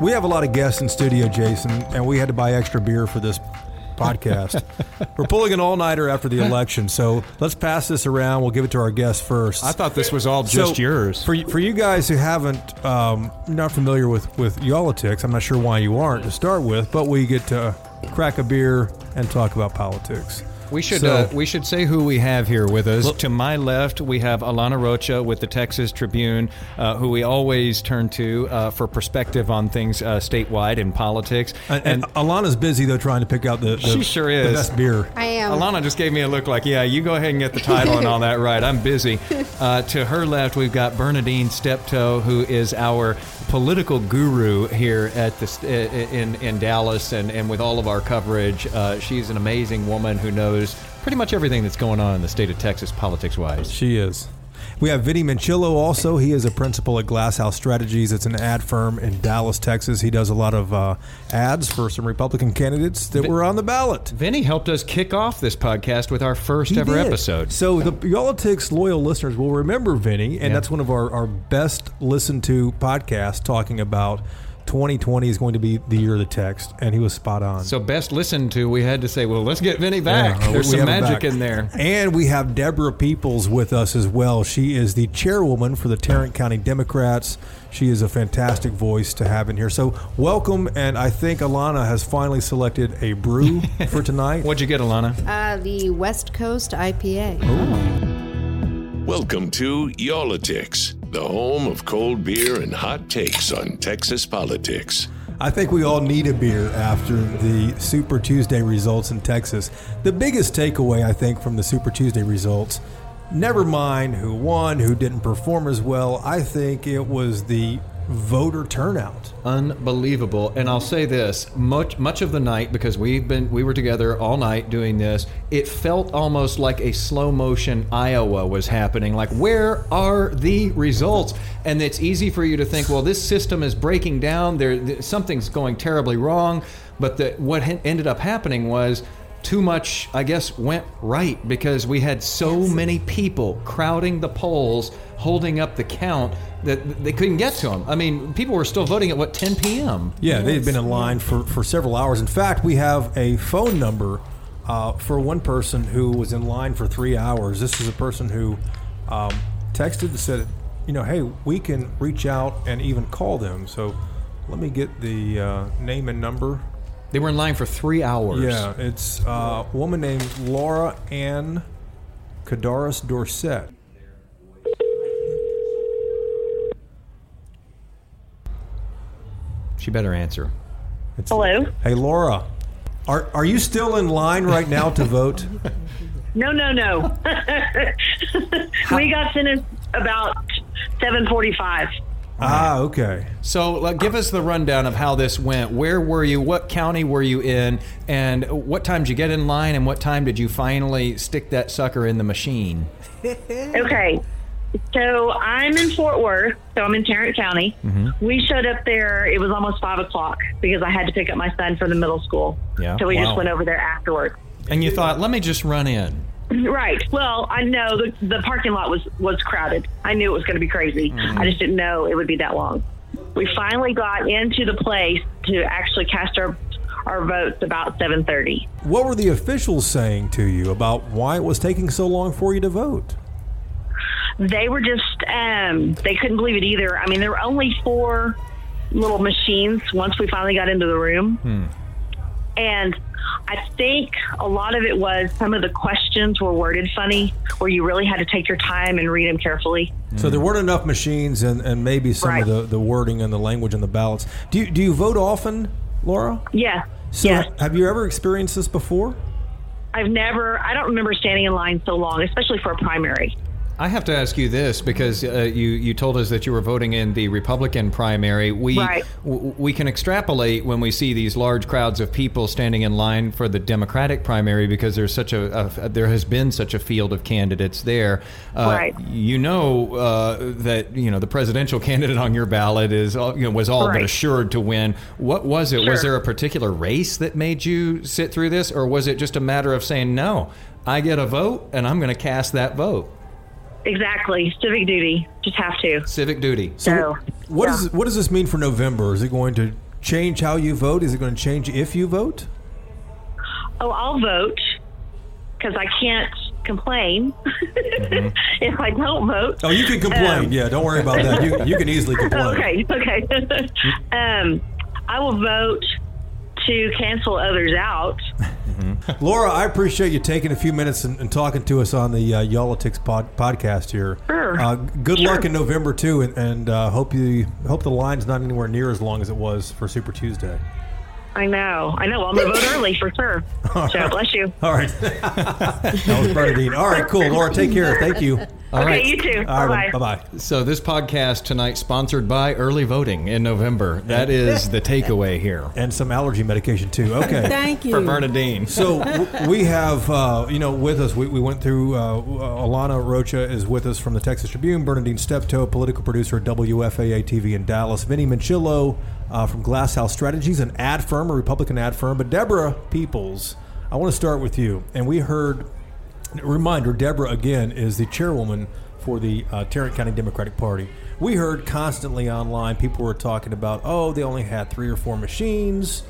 We have a lot of guests in studio, Jason, and we had to buy extra beer for this podcast. We're pulling an all nighter after the election, so let's pass this around. We'll give it to our guests first. I thought this was all just So, yours. For for you guys who haven't um, not familiar with with politics, I'm not sure why you aren't to start with, but we get to crack a beer and talk about politics. We should So- uh, we should say who we have here with us. to my left, we have Alana Rocha with the Texas Tribune, uh, who we always turn to uh, for perspective on things uh, statewide in politics. And, and Alana's busy though trying to pick out the, the She sure the is. best beer. I am. Alana just gave me a look like, yeah, you go ahead and get the title and all that right. I'm busy. Uh, to her left, we've got Bernadine Steptoe, who is our political guru here at the uh, in in Dallas, and, and with all of our coverage. Uh, she's an amazing woman who knows pretty much everything that's going on in the state of Texas politics wise. She is. We have Vinny Minchillo also. He is a principal at Glasshouse Strategies. It's an ad firm in Dallas, Texas. He does a lot of uh, ads for some Republican candidates that were on the ballot. Vinny helped us kick off this podcast with our first He ever did. episode. So the Politics loyal listeners will remember Vinny, and Yeah. that's one of our, our best listened to podcasts talking about 2020 is going to be the year of the text, and he was spot on. So best listened to, we had to say, well, let's get Vinny back. Yeah, There's some magic in there. And we have Deborah Peoples with us as well. She is the chairwoman for the Tarrant County Democrats. She is a fantastic voice to have in here. So welcome, and I think Alana has finally selected a brew for tonight. What'd you get, Alana? Uh, the West Coast IPA. Welcome to Y'all-itics, the home of cold beer and hot takes on Texas politics. I think we all need a beer after the Super Tuesday results in Texas. The biggest takeaway, I think, from the Super Tuesday results, never mind who won, who didn't perform as well, I think it was the voter turnout. Unbelievable. And I'll say this, much much of the night because we've been we were together all night doing this, it felt almost like a slow motion Iowa was happening. Like where are the results? And it's easy for you to think, well, this system is breaking down, there something's going terribly wrong, but the, what ha- ended up happening was too much, I guess, went right because we had so many people crowding the polls, holding up the count that they couldn't get to them. I mean, people were still voting at what 10 p.m. Yeah, they had been in line for, for several hours. In fact, we have a phone number uh, for one person who was in line for three hours. This is a person who um, texted and said, you know, hey, we can reach out and even call them. So let me get the uh, name and number. They were in line for three hours. Yeah, it's uh, a woman named Laura Ann Cadaris Dorset. She better answer. Hello? Hey, Laura, are, are you still in line right now to vote? No, no, no. we got sentenced about 745. Ah, okay. So, like, give us the rundown of how this went. Where were you? What county were you in? And what time did you get in line? And what time did you finally stick that sucker in the machine? Okay. So I'm in Fort Worth, so I'm in Tarrant County. We showed up there, it was almost 5 o'clock because I had to pick up my son from the middle school. Yeah, So we wow. just went over there afterwards. And you thought, let me just run in. Right. Well, I know the, the parking lot was, was crowded. I knew it was going to be crazy. I just didn't know it would be that long. We finally got into the place to actually cast our our votes about 7:30. What were the officials saying to you about why it was taking so long for you to vote? They were just um, they couldn't believe it either. I mean, there were only four little machines once we finally got into the room, and I think a lot of it was some of the questions were worded funny, where you really had to take your time and read them carefully. So there weren't enough machines and, and maybe some Right. of the, the wording and the language in the ballots. Do you, do you vote often, Laura? Yeah. So yes. have you ever experienced this before? I've never, I don't remember standing in line so long, especially for a primary. I have to ask you this because uh, you you told us that you were voting in the Republican primary. We Right. w- we can extrapolate when we see these large crowds of people standing in line for the Democratic primary because there's such a, a there has been such a field of candidates there. Uh, Right. You know uh, that you know the presidential candidate on your ballot is you know was all but assured to win. What was it? Was there a particular race that made you sit through this, or was it just a matter of saying no? I get a vote, and I'm going to cast that vote. Exactly. Civic duty. Just have to. Civic duty. So, What yeah. does what does this mean for November? Is it going to change how you vote? Is it going to change if you vote? Oh, I'll vote because I can't complain if I don't vote. Oh, you can complain. Um, yeah, don't worry about that. You, you can easily complain. okay, okay. um, I will vote to cancel others out. Laura, I appreciate you taking a few minutes and, and talking to us on the uh, Y'all-itics pod, podcast here. Sure. Uh, good Sure. luck in November too, and, and uh, hope you hope the line's not anywhere near as long as it was for Super Tuesday. I know, I know. I'm gonna vote early for sure. So bless you. All right, that was Bernadine. All right, cool. Laura, take care. Thank you. All okay, right. you too. All Bye right, bye. bye bye. So this podcast tonight sponsored by early voting in November. That is the takeaway here And some allergy medication too. Okay. Thank you. for Bernadine. So w- we have, uh, you know, with us. We, we went through. Uh, Alana Rocha is with us from the Texas Tribune. Bernadine Steptoe, political producer at WFAA TV in Dallas. Vinny Minchillo uh, from Glass House Strategies, an ad firm, a Republican ad firm. But Deborah Peoples, I want to start with you. And we heard. Reminder: Deborah again is the chairwoman for the uh, Tarrant County Democratic Party. We heard constantly online people were talking about, oh, they only had three or four machines,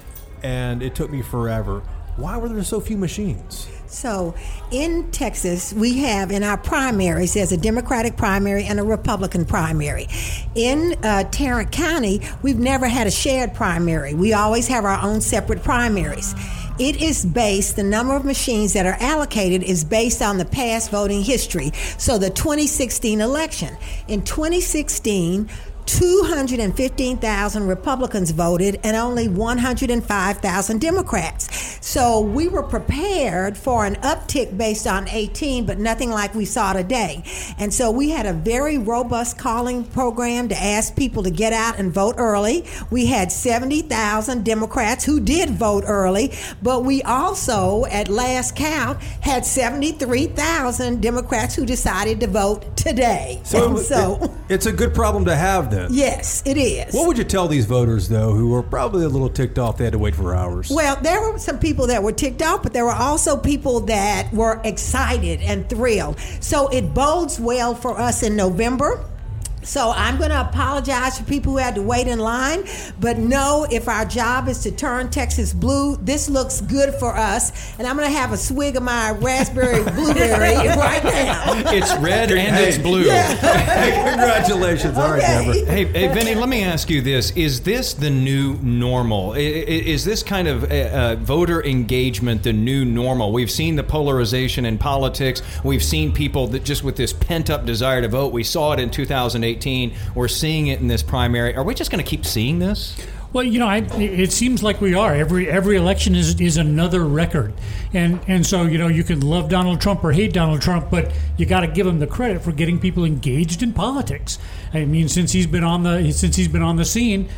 and it took me forever. Why were there so few machines? So, in Texas, we have in our primaries, there's a Democratic primary and a Republican primary. In uh, Tarrant County, we've never had a shared primary. We always have our own separate primaries. It is based, the number of machines that are allocated is based on the past voting history. So, the 2016 election. In 2016, 215,000 Republicans voted and only 105,000 Democrats. So we were prepared for an uptick based on 18, but nothing like we saw today. And so we had a very robust calling program to ask people to get out and vote early. We had 70,000 Democrats who did vote early, but we also, at last count, had 73,000 Democrats who decided to vote today. it- so it's a good problem to have then. yes, it is. What would you tell these voters though, who were probably a little ticked off they had to wait for hours? Well, there were some people that were ticked off, but there were also people that were excited and thrilled. So it bodes well for us in November. So I'm going to apologize for people who had to wait in line, but know if our job is to turn Texas blue, this looks good for us. And I'm going to have a swig of my raspberry blueberry right now. It's red and it's blue. Congratulations. All right, Okay. Deborah. Hey, hey, Vinny, let me ask you this. Is this the new normal? I- i- Is this kind of uh, uh, voter engagement the new normal? We've seen the polarization in politics. We've seen people that just with this pent up desire to vote. We saw it in 2018. We're seeing it in this primary. Are we just going to keep seeing this? Well, you know, I, it seems like we are. Every every election is, is another record, and and so you know you can love Donald Trump or hate Donald Trump, but you got to give him the credit for getting people engaged in politics. I mean, since he's been on the since he's been on the scene,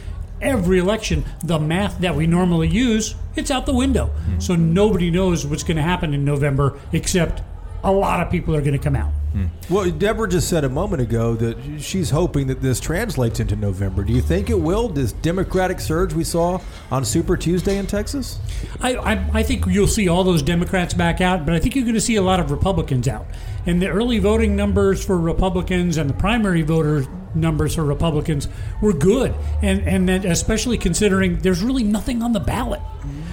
every election, the math that we normally use, it's out the window. Mm-hmm. So nobody knows what's going to happen in November, except a lot of people are going to come out. Well, Deborah just said a moment ago that she's hoping that this translates into November. Do you think it will? This Democratic surge we saw on Super Tuesday in Texas? I, I, I think you'll see all those Democrats back out, but I think you're going to see a lot of Republicans out. And the early voting numbers for Republicans and the primary voter numbers for Republicans were good, and and that especially considering there's really nothing on the ballot.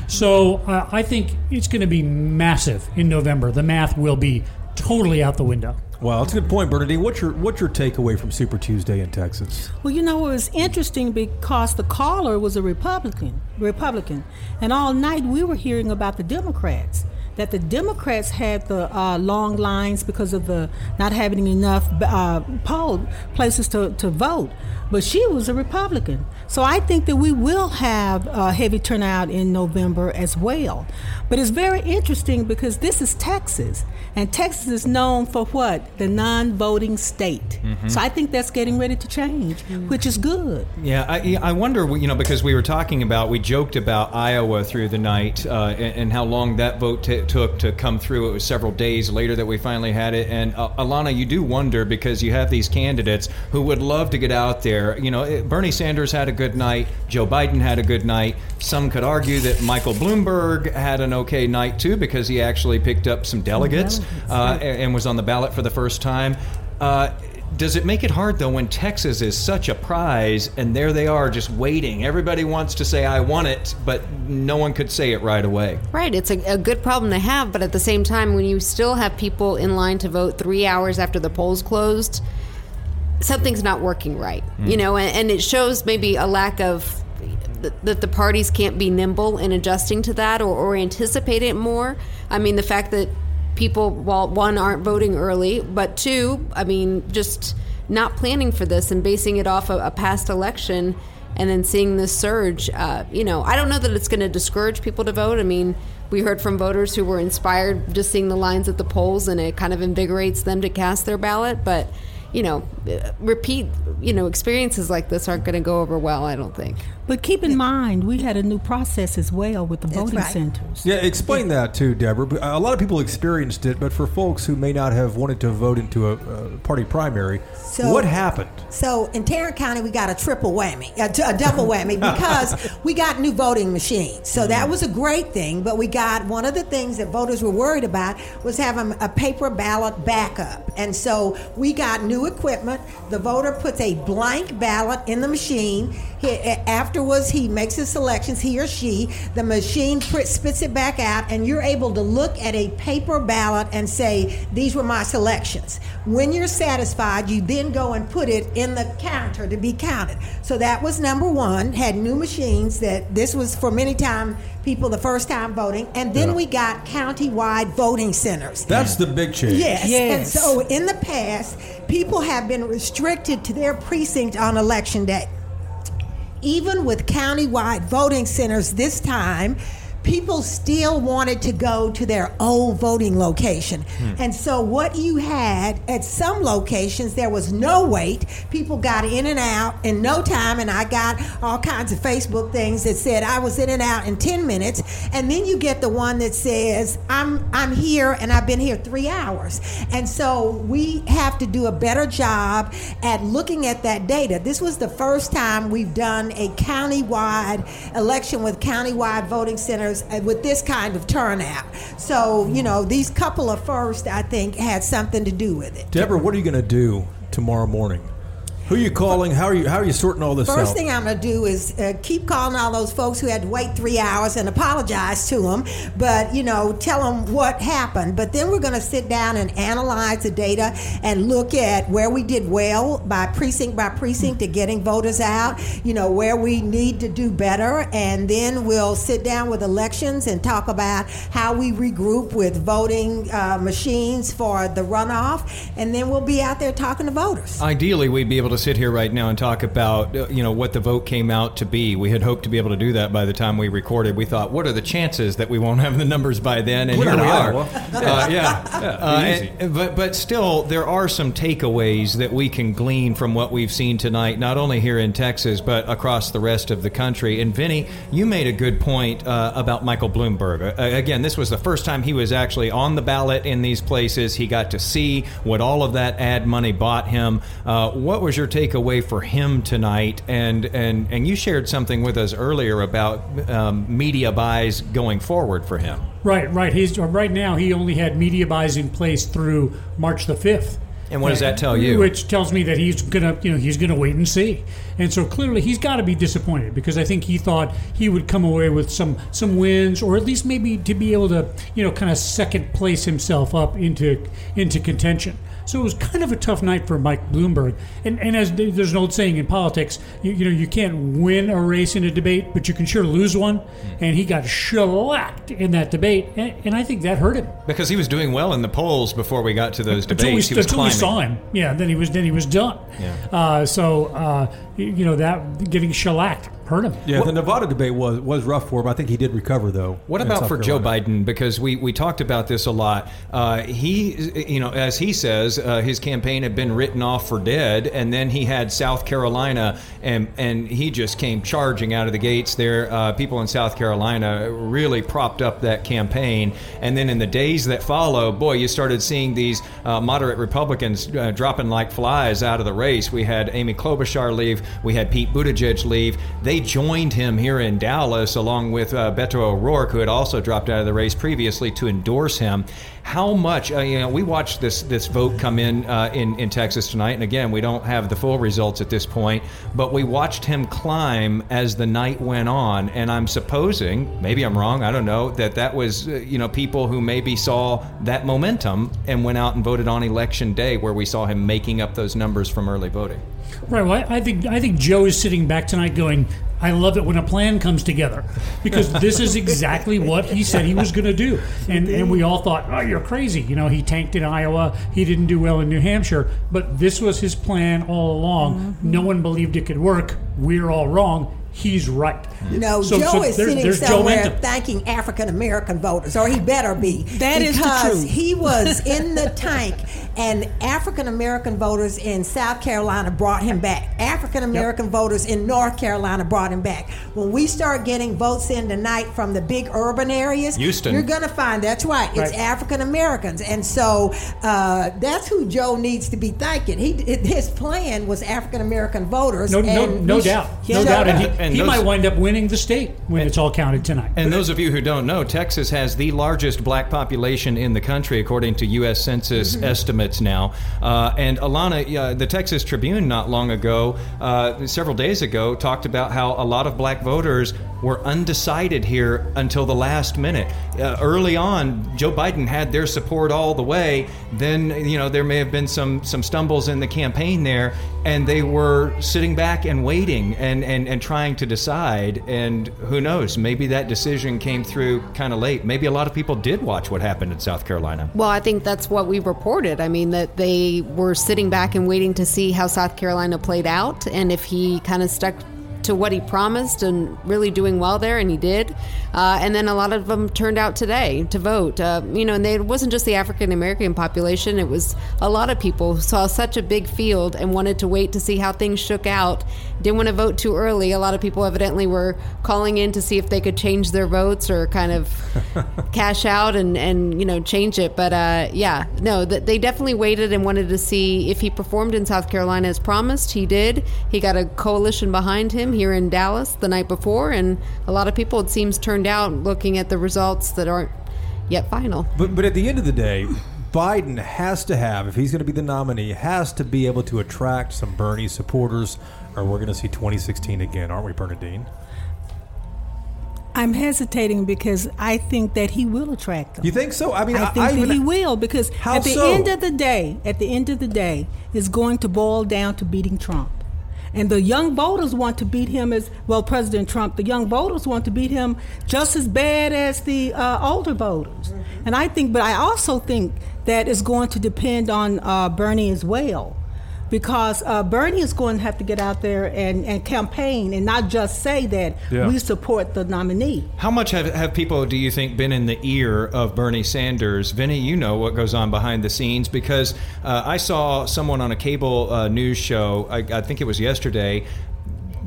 So uh, I think it's going to be massive in November. The math will be totally out the window. Well, that's a good point, Bernadine. What's your what's your takeaway from Super Tuesday in Texas? Well, you know, it was interesting because the caller was a Republican, Republican, and all night we were hearing about the Democrats. That the Democrats had the uh, long lines because of the not having enough uh, poll places to, to vote. But she was a Republican. So I think that we will have a heavy turnout in November as well. But it's very interesting because this is Texas. And Texas is known for what? The non voting state. Mhm. So I think that's getting ready to change, which is good. Yeah, I, I wonder, you know, because we were talking about, we joked about Iowa through the night uh, and, and how long that vote t- took to come through. It was several days later that we finally had it. And uh, Alana, you do wonder because you have these candidates who would love to get out there. You know, Bernie Sanders had a good night, Joe Biden had a good night. Some could argue that Michael Bloomberg had an okay night too because he actually picked up some delegates delegates, uh, right. and and was on the ballot for the first time. Uh, does it make it hard though when Texas is such a prize and there they are just waiting? Everybody wants to say I want it, but no one could say it right away. Right, it's a, a good problem to have, but at the same time, when you still have people in line to vote three hours after the polls closed, something's not working right. Mm. You know, and, and it shows maybe a lack of th- that the parties can't be nimble in adjusting to that or, or anticipate it more. I mean, the fact that people, well, one, aren't voting early, but two, I mean, just not planning for this and basing it off a, a past election and then seeing this surge. Uh, you know, I don't know that it's going to discourage people to vote. I mean, we heard from voters who were inspired just seeing the lines at the polls and it kind of invigorates them to cast their ballot, but you know, repeat, you know, experiences like this aren't going to go over well, I don't think. But keep in mind, we had a new process as well with the voting right. centers. Yeah, explain that too, Deborah. A lot of people experienced it, but for folks who may not have wanted to vote into a, a party primary, So- what happened? So in Tarrant County, we got a triple whammy, a, a double whammy, because we got new voting machines. So that mm. was a great thing. But we got one of the things that voters were worried about was having a paper ballot backup. And so we got new equipment. The voter puts a blank ballot in the machine. He, afterwards, he makes his selections, he or she. The machine spits it back out, and you're able to look at a paper ballot and say, These were my selections. When you're satisfied, you then go and put it in the counter to be counted. So that was number one, had new machines that this was for many time people the first time voting. And then Yeah. we got county-wide voting centers. That's the big change. Yes. And Yes. so in the past, people have been restricted to their precinct on election day. Even with county-wide voting centers this time, people still wanted to go to their old voting location. Hmm. And so what you had at some locations there was no wait. People got in and out in no time and I got all kinds of Facebook things that said I was in and out in 10 minutes. And then you get the one that says I'm I'm here and I've been here 3 hours. And so we have to do a better job at looking at that data. This was the first time we've done a county-wide election with county-wide voting centers uh, with this kind of turnout. So, you know, these couple of first I think had something to do with it. Deborah, what are you going to do tomorrow morning? Who are you calling? How are you? How are you sorting all this First out? thing I'm going to do is uh, keep calling all those folks who had to wait three hours and apologize to them, but you know, tell them what happened. But then we're going to sit down and analyze the data and look at where we did well by precinct by precinct to getting voters out. You know, where we need to do better, and then we'll sit down with elections and talk about how we regroup with voting uh, machines for the runoff, and then we'll be out there talking to voters. Ideally, we'd be able to sit here right now and talk about uh, you know what the vote came out to be. We had hoped to be able to do that by the time we recorded. We thought, what are the chances that we won't have the numbers by then? And We're here we are. Uh, yeah, Yeah, Uh, and- but but still, there are some takeaways that we can glean from what we've seen tonight, not only here in Texas but across the rest of the country. And Vinny, you made a good point uh, about Michael Bloomberg. Uh, again, this was the first time he was actually on the ballot in these places. He got to see what all of that ad money bought him. Uh, what was your takeaway for him tonight? And and and you shared something with us earlier about um, media buys going forward for him. Right, right. He's right now. He only had media buys in place through March the fifth. And what does that tell you? Which tells me that he's gonna, you know, he's gonna wait and see. And so clearly, he's got to be disappointed because I think he thought he would come away with some some wins, or at least maybe to be able to, you know, kind of second place himself up into into contention. So it was kind of a tough night for Mike Bloomberg. And, and as there's an old saying in politics, you, you know, you can't win a race in a debate, but you can sure lose one. And he got shellacked in that debate. And, and I think that hurt him. Because he was doing well in the polls before we got to those Until we, debates. he was until we saw him. Yeah, then he was then he was done. Yeah. Uh, so, uh, you you know, that getting shellacked hurt him. Yeah, the Nevada debate was was rough for him. I think he did recover though. What about South for Joe Biden? Because we, we talked about this a lot. Uh, he, you know, as he says, uh, his campaign had been written off for dead, and then he had South Carolina, and and he just came charging out of the gates there. Uh, people in South Carolina really propped up that campaign, and then in the days that follow, boy, you started seeing these uh, moderate Republicans uh, dropping like flies out of the race. We had Amy Klobuchar leave, we had Pete Buttigieg leave. They joined him here in Dallas, along with uh, Beto O'Rourke, who had also dropped out of the race previously, to endorse him. How much? Uh, you know, we watched this this vote come in uh, in in Texas tonight, and again, we don't have the full results at this point, but we watched him climb as the night went on, and I'm supposing, maybe I'm wrong, I don't know, that that was uh, you know people who maybe saw that momentum and went out and voted on election day, where we saw him making up those numbers from early voting. Right. Well, I I think I think Joe is sitting back tonight going, "I love it when a plan comes together," because this is exactly what he said he was going to do, and and we all thought, "Oh, you're crazy." You know, he tanked in Iowa, he didn't do well in New Hampshire, but this was his plan all along. Mm-hmm. No one believed it could work. We're all wrong. He's right. No, So- Joe so is there's- sitting there's somewhere Anthem. thanking African American voters, or he better be. That is the because he was in the tank, and African American voters in South Carolina brought him back. African American voters in North Carolina brought him back. When we start getting votes in tonight from the big urban areas, Houston. you're going to find that's right. It's Right. African Americans, and so uh, that's who Joe needs to be thanking. He his plan was African American voters. No, no, and no we doubt, no doubt, and he, And he those- might wind up winning the state when it's all counted tonight. And those of you who don't know, Texas has the largest black population in the country, according to U.S. Census estimates now. Uh, and Alana, uh, the Texas Tribune, not long ago, uh, several days ago, talked about how a lot of black voters were undecided here until the last minute. Uh, early on, Joe Biden had their support all the way. Then, you know, there may have been some some stumbles in the campaign there, and they were sitting back and waiting and and, and trying to decide. And who knows? Maybe that decision came through kind of late. Maybe a lot of people did watch what happened in South Carolina. Well, I think that's what we reported. I mean, that they were sitting back and waiting to see how South Carolina played out and if he kind of stuck to what he promised and really doing well there, and he did. Uh, and then a lot of them turned out today to vote. Uh, you know, and they, it wasn't just the African American population, it was a lot of people who saw such a big field and wanted to wait to see how things shook out. Didn't want to vote too early. A lot of people evidently were calling in to see if they could change their votes or kind of cash out and, and you know change it. But uh, yeah, no, th- they definitely waited and wanted to see if he performed in South Carolina as promised. He did. He got a coalition behind him here in Dallas the night before, and a lot of people it seems turned out looking at the results that aren't yet final. But but at the end of the day, Biden has to have, if he's going to be the nominee, has to be able to attract some Bernie supporters, or we're going to see 2016 again, aren't we, Bernadine? I'm hesitating because I think that he will attract them. You think so? I mean, I I, think I that even, he will because at the so? end of the day, at the end of the day, it's going to boil down to beating Trump. And the young voters want to beat him as well, President Trump. The young voters want to beat him just as bad as the uh, older voters. And I think, but I also think that it's going to depend on uh, Bernie as well. Because uh, Bernie is going to have to get out there and, and campaign and not just say that Yeah. we support the nominee. How much have, have people, do you think, been in the ear of Bernie Sanders? Vinny, you know what goes on behind the scenes because uh, I saw someone on a cable uh, news show, I, I think it was yesterday,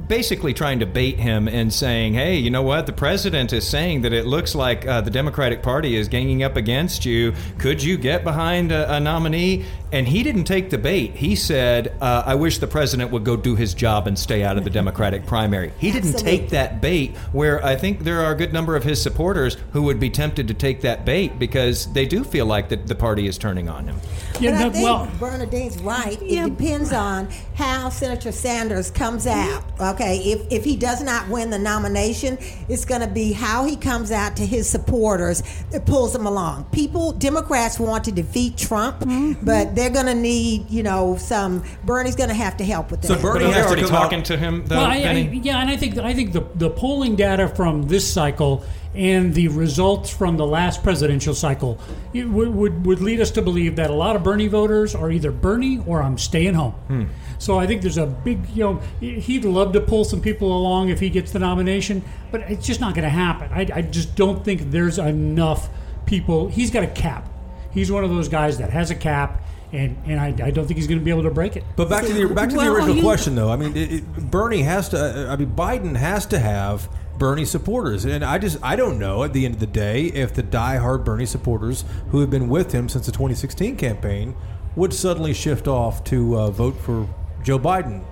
basically trying to bait him and saying, hey, you know what? The president is saying that it looks like uh, the Democratic Party is ganging up against you. Could you get behind a, a nominee? And he didn't take the bait. He said, uh, I wish the president would go do his job and stay out of the Democratic primary. He didn't Absolutely. take that bait, where I think there are a good number of his supporters who would be tempted to take that bait because they do feel like that the party is turning on him. Yeah, but I think well, Bernadine's right. Yeah. It depends on how Senator Sanders comes out. Uh, Okay, if if he does not win the nomination, it's going to be how he comes out to his supporters that pulls them along. People, Democrats want to defeat Trump, Mm-hmm. but they're going to need, you know, some. Bernie's going to have to help with that. So Bernie But are they has to already come out- talking to him, though, Well, I, I, yeah, and I think I think the the polling data from this cycle and the results from the last presidential cycle it would, would would lead us to believe that a lot of Bernie voters are either Bernie or I'm staying home. Hmm. So I think there's a big, you know, he'd love to pull some people along if he gets the nomination, but it's just not going to happen. I, I just don't think there's enough people. He's got a cap. He's one of those guys that has a cap, and and I, I don't think he's going to be able to break it. But back to the back to Well, the original you- question, though. I mean, it, it, Bernie has to. I mean, Biden has to have Bernie supporters, and I just I don't know at the end of the day if the diehard Bernie supporters who have been with him since the 2016 campaign would suddenly shift off to uh, vote for Joe Biden.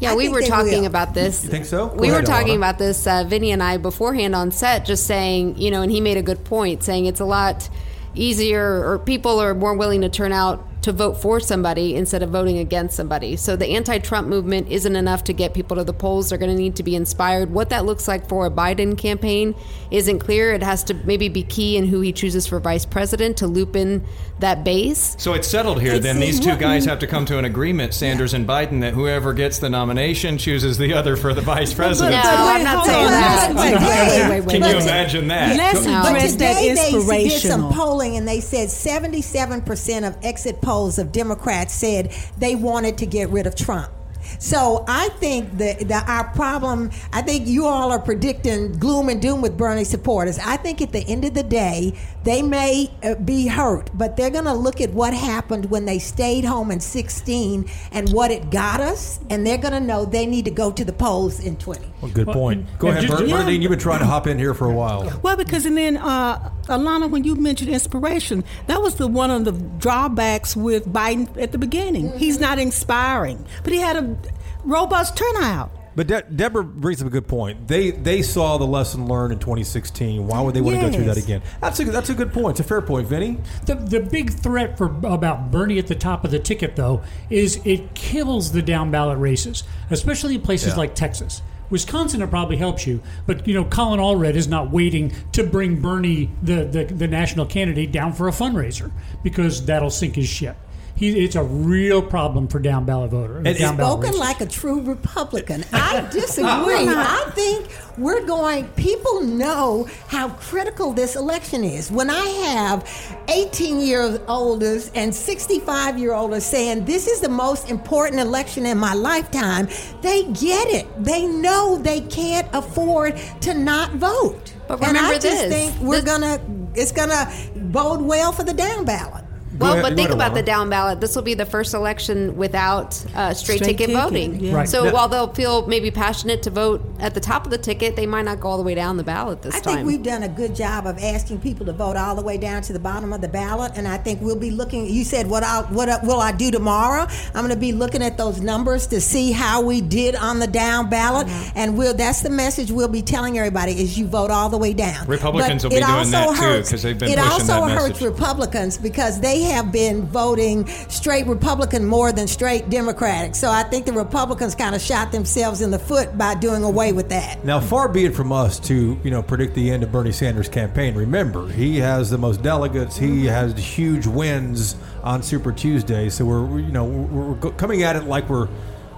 Yeah, I we were talking will. about this. You think so? Go we ahead, were talking Alana. about this, uh, Vinny and I, beforehand on set, just saying, you know, and he made a good point, saying it's a lot easier or people are more willing to turn out to vote for somebody instead of voting against somebody. So the anti Trump movement isn't enough to get people to the polls. They're going to need to be inspired. What that looks like for a Biden campaign isn't clear. It has to maybe be key in who he chooses for vice president to loop in that base. So it's settled here. It's- Then these two guys have to come to an agreement, Sanders and Biden, that whoever gets the nomination chooses the other for the vice president. No, president. I'm not saying that. wait, wait, wait, wait, wait, Can you imagine that? Let's No. But address that today they did some polling and they said 77% of exit polls of Democrats said they wanted to get rid of Trump. So I think that, that our problem, I think you all are predicting gloom and doom with Bernie supporters. I think at the end of the day, they may uh, be hurt, but they're going to look at what happened when they stayed home in 16 and what it got us, and they're going to know they need to go to the polls in 20. Well, good point. and- Go ahead, just- Bern- Yeah. Bernadine. You've been trying to hop in here for a while. Well, because and then uh, Alana, when you mentioned inspiration, that was the one of the drawbacks with Biden at the beginning. He's not inspiring, but he had a robust turnout. But De- Deborah brings up a good point. They they saw the lesson learned in 2016. Why would they want to go through that again? That's a that's a good point. It's a fair point, Vinny. The, the big threat for about Bernie at the top of the ticket, though, is it kills the down ballot races, especially in places Yeah. like Texas. Wisconsin, it probably helps you, but you know Colin Allred is not waiting to bring Bernie, the, the the national candidate, down for a fundraiser because that'll sink his ship. He, it's a real problem for down ballot voters. And down ballot spoken like a true Republican. I disagree. I think we're going, people know how critical this election is. When I have 18 year olders and 65 year olders saying this is the most important election in my lifetime, they get it. They know they can't afford to not vote. But and I remember just this, think we're gonna, it's gonna bode well for the down ballot. Well, ahead- but think about Alana. the down ballot. This will be the first election without uh, straight, Straight ticket, ticket, voting. yeah. Right. So Now- while they'll feel maybe passionate to vote at the top of the ticket, they might not go all the way down the ballot this I time. I think we've done a good job of asking people to vote all the way down to the bottom of the ballot, and I think we'll be looking. You said what I what will I do tomorrow? I'm going to be looking at those numbers to see how we did on the down ballot, and we'll. That's the message we'll be telling everybody: is you vote all the way down. Republicans But will be it doing also that too, 'cause they've been It pushing also that hurts message. Republicans because they have been voting straight Republican more than straight Democratic. So I think the Republicans kind of shot themselves in the foot by doing away with that. Now, far be it from us to you know predict the end of Bernie Sanders' campaign. Remember, he has the most delegates. He has huge wins on Super Tuesday. So we're we're, you know we're, we're coming at it like we're.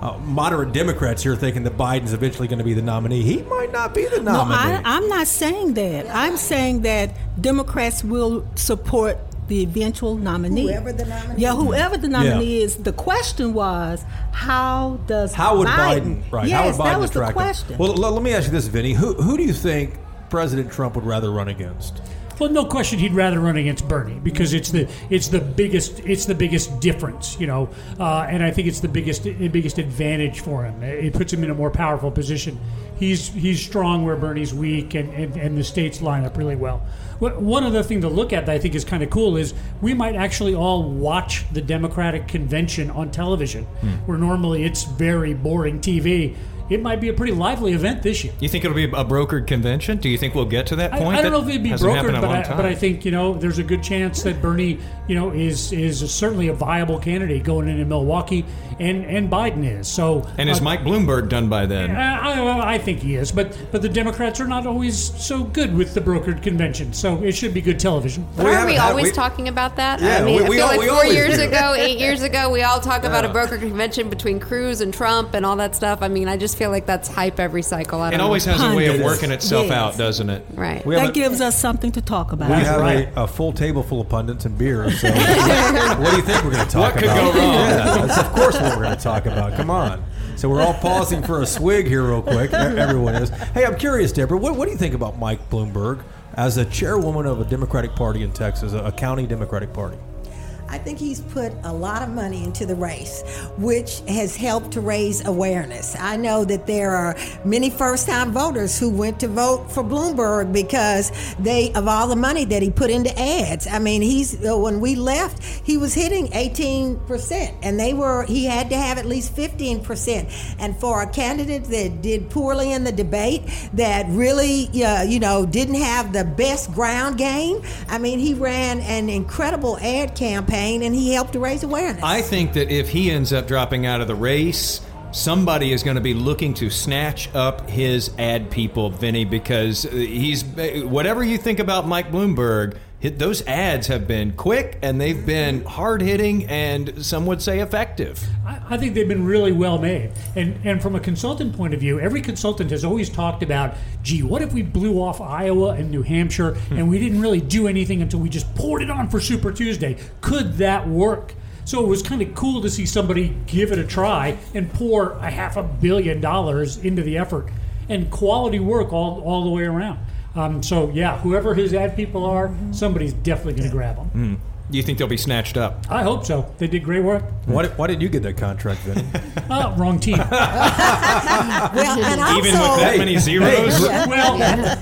Uh, moderate Democrats here thinking that Biden's eventually going to be the nominee. He might not be the No, nominee. I, I'm not saying that. I'm saying that Democrats will support the eventual nominee. Whoever the nominee Yeah, whoever the nominee Yeah. is. The question was, how does How would Biden, right? Yes, how would Biden that was the attract him? question. Well, let me ask you this, Vinny. Who who do you think President Trump would rather run against? Well, no question, he'd rather run against Bernie because it's the it's the biggest it's the biggest difference, you know, uh, and I think it's the biggest the biggest advantage for him. It puts him in a more powerful position. He's he's strong where Bernie's weak, and, and, and the states line up really well. What- One other thing to look at that I think is kind of cool is we might actually all watch the Democratic convention on television, hmm. where normally it's very boring TV. it might be a pretty lively event this year. You think it'll be a brokered convention? Do you think we'll get to that point? I don't That know if it'd be brokered, happened in a but I, but I think you know there's a good chance that Bernie, you know, is is certainly a viable candidate going into Milwaukee, and and Biden is. So and is uh, Mike Bloomberg done by then? I, I, I think he is, but but the Democrats are not always so good with the brokered convention, so it should be good television. Aren't we always we- talking about that? Yeah, I mean, we- I feel al- like we four years do. ago, eight years ago, we all talk about a brokered convention between Cruz and Trump and all that stuff. I mean, I just feel like that's hype every cycle. I don't It always know. has a way of working itself Yes. out, doesn't it? right. We That a, gives us something to talk about. we have right. a, a full table full of pundits and beer. So what do you think we're going to talk about? What could about? go wrong? Yeah, that's of course what we're going to talk about. Come on. So we're all pausing for a swig here, real quick. Everyone is. Hey, I'm curious, Deborah. What, what do you think about Mike Bloomberg as a chairwoman of a Democratic Party in Texas, a, a county Democratic Party? I think he's put a lot of money into the race, which has helped to raise awareness. I know that there are many first time voters who went to vote for Bloomberg because they, of all the money that he put into ads. I mean, he's, uh, when we left, he was hitting 18%, and they were, he had to have at least 15%. And for a candidate that did poorly in the debate, that really, uh, you know, didn't have the best ground game, I mean, he ran an incredible ad campaign and he helped to raise awareness. I think that if he ends up dropping out of the race, somebody is going to be looking to snatch up his ad people, Vinny, because uh, he's whatever you think about Mike Bloomberg. Those ads have been quick and they've been hard hitting and some would say effective. I, I think they've been really well made. And and from a consultant point of view, every consultant has always talked about, gee, what if we blew off Iowa and New Hampshire hmm. and we didn't really do anything until we just poured it on for Super Tuesday? Could that work? So it was kind of cool to see somebody give it a try and pour a half a billion dollars into the effort and quality work all, all the way around. Um, so yeah, whoever his ad people are, somebody's definitely going to grab them. Do you think they'll be snatched up? I hope so. They did great work. Why, why didn't you get that contract, then? Oh, ah, wrong team. well, and also, Even with that many zeros? well,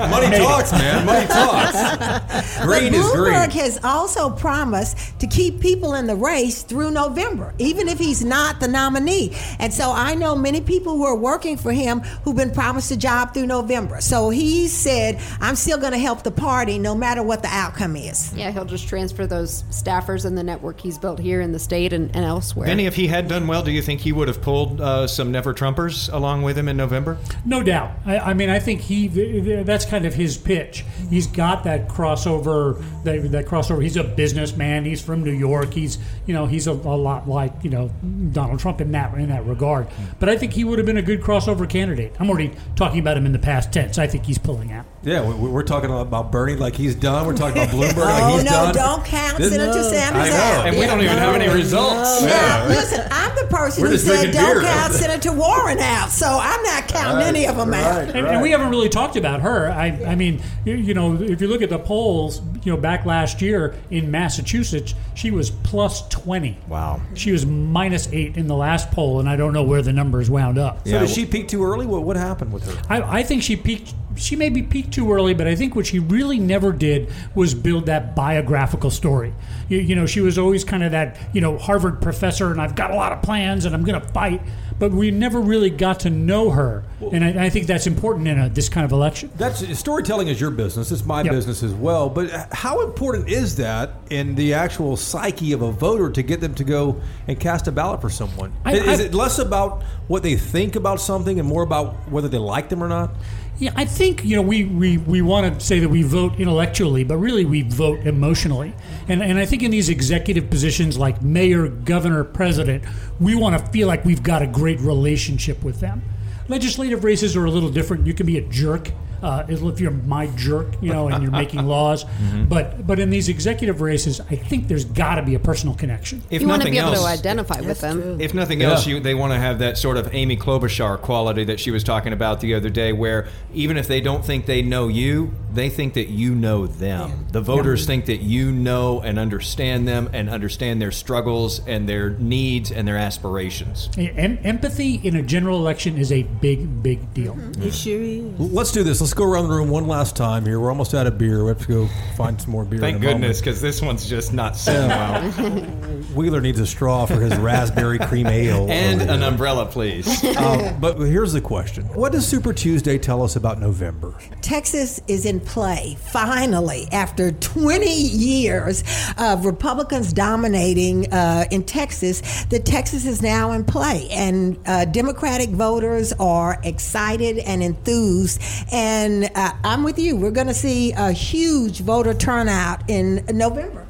Money talks, man. Money talks. Green but is green. Bloomberg has also promised to keep people in the race through November, even if he's not the nominee. And so I know many people who are working for him who've been promised a job through November. So he said, I'm still going to help the party no matter what the outcome is. Yeah, he'll just transfer those staffers and the network he's built here in the state and, and elsewhere. Vinny, if he had done well, do you think he would have pulled uh, some Never Trumpers along with him in November? No doubt. I, I mean, I think he th- th- that's kind of his pitch. He's got that crossover. That, that crossover. He's a businessman. He's from New York. He's you know he's a, a lot like you know Donald Trump in that in that regard. But I think he would have been a good crossover candidate. I'm already talking about him in the past tense. I think he's pulling out. Yeah, we, we're talking about Bernie like he's done. We're talking about Bloomberg like Oh, he's no, done. No, don't count This- Senator Sanders I know. out. And we don't even have any results. Now, listen, I'm the person We're who said don't beer. count Senator Warren out, so I'm not counting any of them out. And, and we haven't really talked about her. I, I mean, you, you know, if you look at the polls, you know, back last year in Massachusetts, she was plus 20. Wow. She was minus eight in the last poll, and I don't know where the numbers wound up. So did she peak too early? What, what happened with her? I, I think she peaked. She maybe peaked too early, but I think what she really never did was build that biographical story. You, you know, she was always kind of that you know Harvard professor, and I've got a lot of plans, and I'm going to fight. But we never really got to know her, and I, I think that's important in a, this kind of election. That's storytelling is your business. It's my Yep. business as well. But uh, how important is that in the actual psyche of a voter to get them to go and cast a ballot for someone? I- is I- it less about what they think about something and more about whether they like them or not? Yeah, I think you know we, we, we want to say that we vote intellectually, but really we vote emotionally. And and I think in these executive positions like mayor, governor, president, we want to feel like we've got a great relationship with them. Legislative races are a little different. You can be a jerk uh, if you're my jerk, you know, and you're making laws. But but in these executive races, I think there's got to be a personal connection. If you want to nothing be able else, to identify with them. If nothing Yeah. else, you, they want to have that sort of Amy Klobuchar quality that she was talking about the other day, where even if they don't think they know you, they think that you know them. The voters think that you know and understand them and understand their struggles and their needs and their aspirations. Em- empathy in a general election is a big big deal. It sure is. Let's do this. Let's go around the room one last time here. We're almost out of beer. We have to go find some more beer. Thank in a goodness, because this one's just not sitting well. Wheeler needs a straw for his raspberry cream ale. And an umbrella, please. Um, but here's the question: What does Super Tuesday tell us about November? Texas is in play finally after 20 years of Republicans dominating uh, in Texas. The Texas is now in play, and uh, Democratic voters are excited and enthused. And uh, I'm with you. We're going to see a huge voter turnout in November.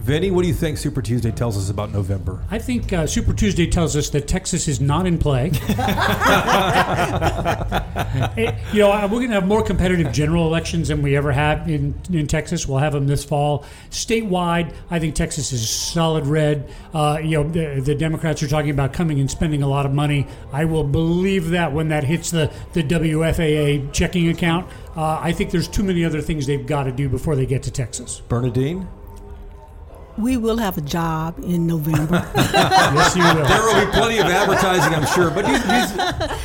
Vinny, what do you think Super Tuesday tells us about November? I think uh, Super Tuesday tells us that Texas is not in play. Eh, you know, we're going to have more competitive general elections than we ever had in, in Texas. We'll have them this fall. Statewide, I think Texas is solid red. Uh, you know, the, the Democrats are talking about coming and spending a lot of money. I will believe that when that hits the, the WFAA checking account. Uh, I think there's too many other things they've got to do before they get to Texas. Bernadine? We will have a job in November. Yes, you will. There will be plenty of advertising, I'm sure. But these,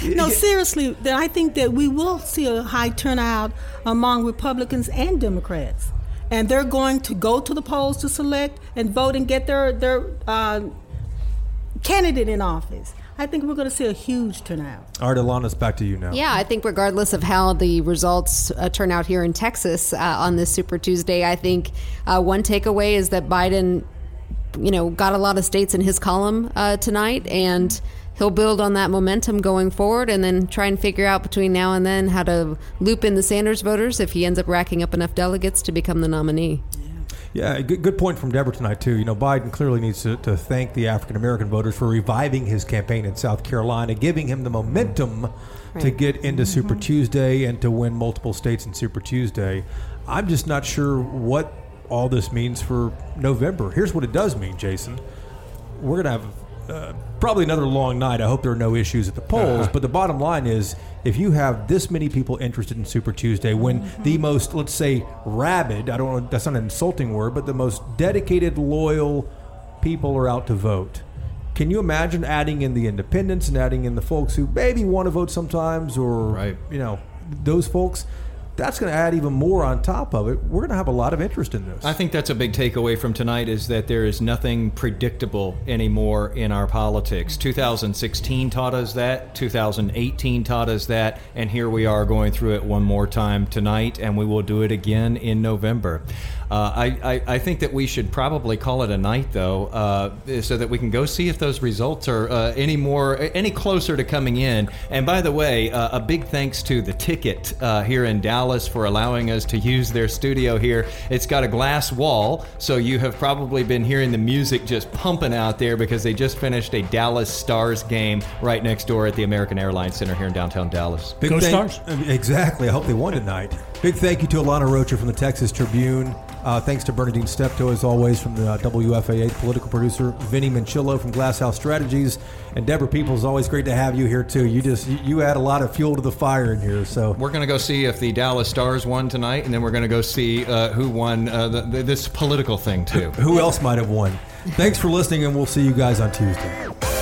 these, no, seriously, then I think that we will see a high turnout among Republicans and Democrats. And they're going to go to the polls to select and vote and get their, their uh, candidate in office. I think we're going to see a huge turnout. all right, Alana's back to you now. Yeah, I think regardless of how the results uh, turn out here in Texas uh, on this Super Tuesday, I think uh, one takeaway is that Biden, you know, got a lot of states in his column uh, tonight, and he'll build on that momentum going forward, and then try and figure out between now and then how to loop in the Sanders voters if he ends up racking up enough delegates to become the nominee. Yeah, good, good point from Deborah tonight, too. You know, Biden clearly needs to, to thank the African American voters for reviving his campaign in South Carolina, giving him the momentum to get into mm-hmm. Super Tuesday and to win multiple states in Super Tuesday. I'm just not sure what all this means for November. Here's what it does mean, Jason. We're going to have uh, probably another long night. I hope there are no issues at the polls. But the bottom line is if you have this many people interested in Super Tuesday, when the most, let's say, rabid, I don't know, that's not an insulting word, but the most dedicated, loyal people are out to vote. Can you imagine adding in the independents and adding in the folks who maybe want to vote sometimes or, Right. you know, those folks? That's going to add even more on top of it. We're going to have a lot of interest in this. I think that's a big takeaway from tonight is that there is nothing predictable anymore in our politics. 2016 taught us that, 2018 taught us that, and here we are going through it one more time tonight, and we will do it again in November. Uh, I, I, I think that we should probably call it a night, though, uh, so that we can go see if those results are uh, any more, any closer to coming in. And by the way, uh, a big thanks to the Ticket uh, here in Dallas for allowing us to use their studio here. It's got a glass wall, so you have probably been hearing the music just pumping out there because they just finished a Dallas Stars game right next door at the American Airlines Center here in downtown Dallas. Big Go thank- Stars. Exactly. I hope they won tonight. Big thank you to Alana Rocha from the Texas Tribune. Uh, thanks to Berna Dean Steptoe, as always, from the uh, WFAA political producer, Vinny Minchillo from Glasshouse Strategies, and Deborah Peoples. Always great to have you here too. You just you, you add a lot of fuel to the fire in here. So We're going to go see if the Dallas Stars won tonight, and then we're going to go see uh, who won uh, the, the, this political thing, too. who else might have won? Thanks for listening, and we'll see you guys on Tuesday.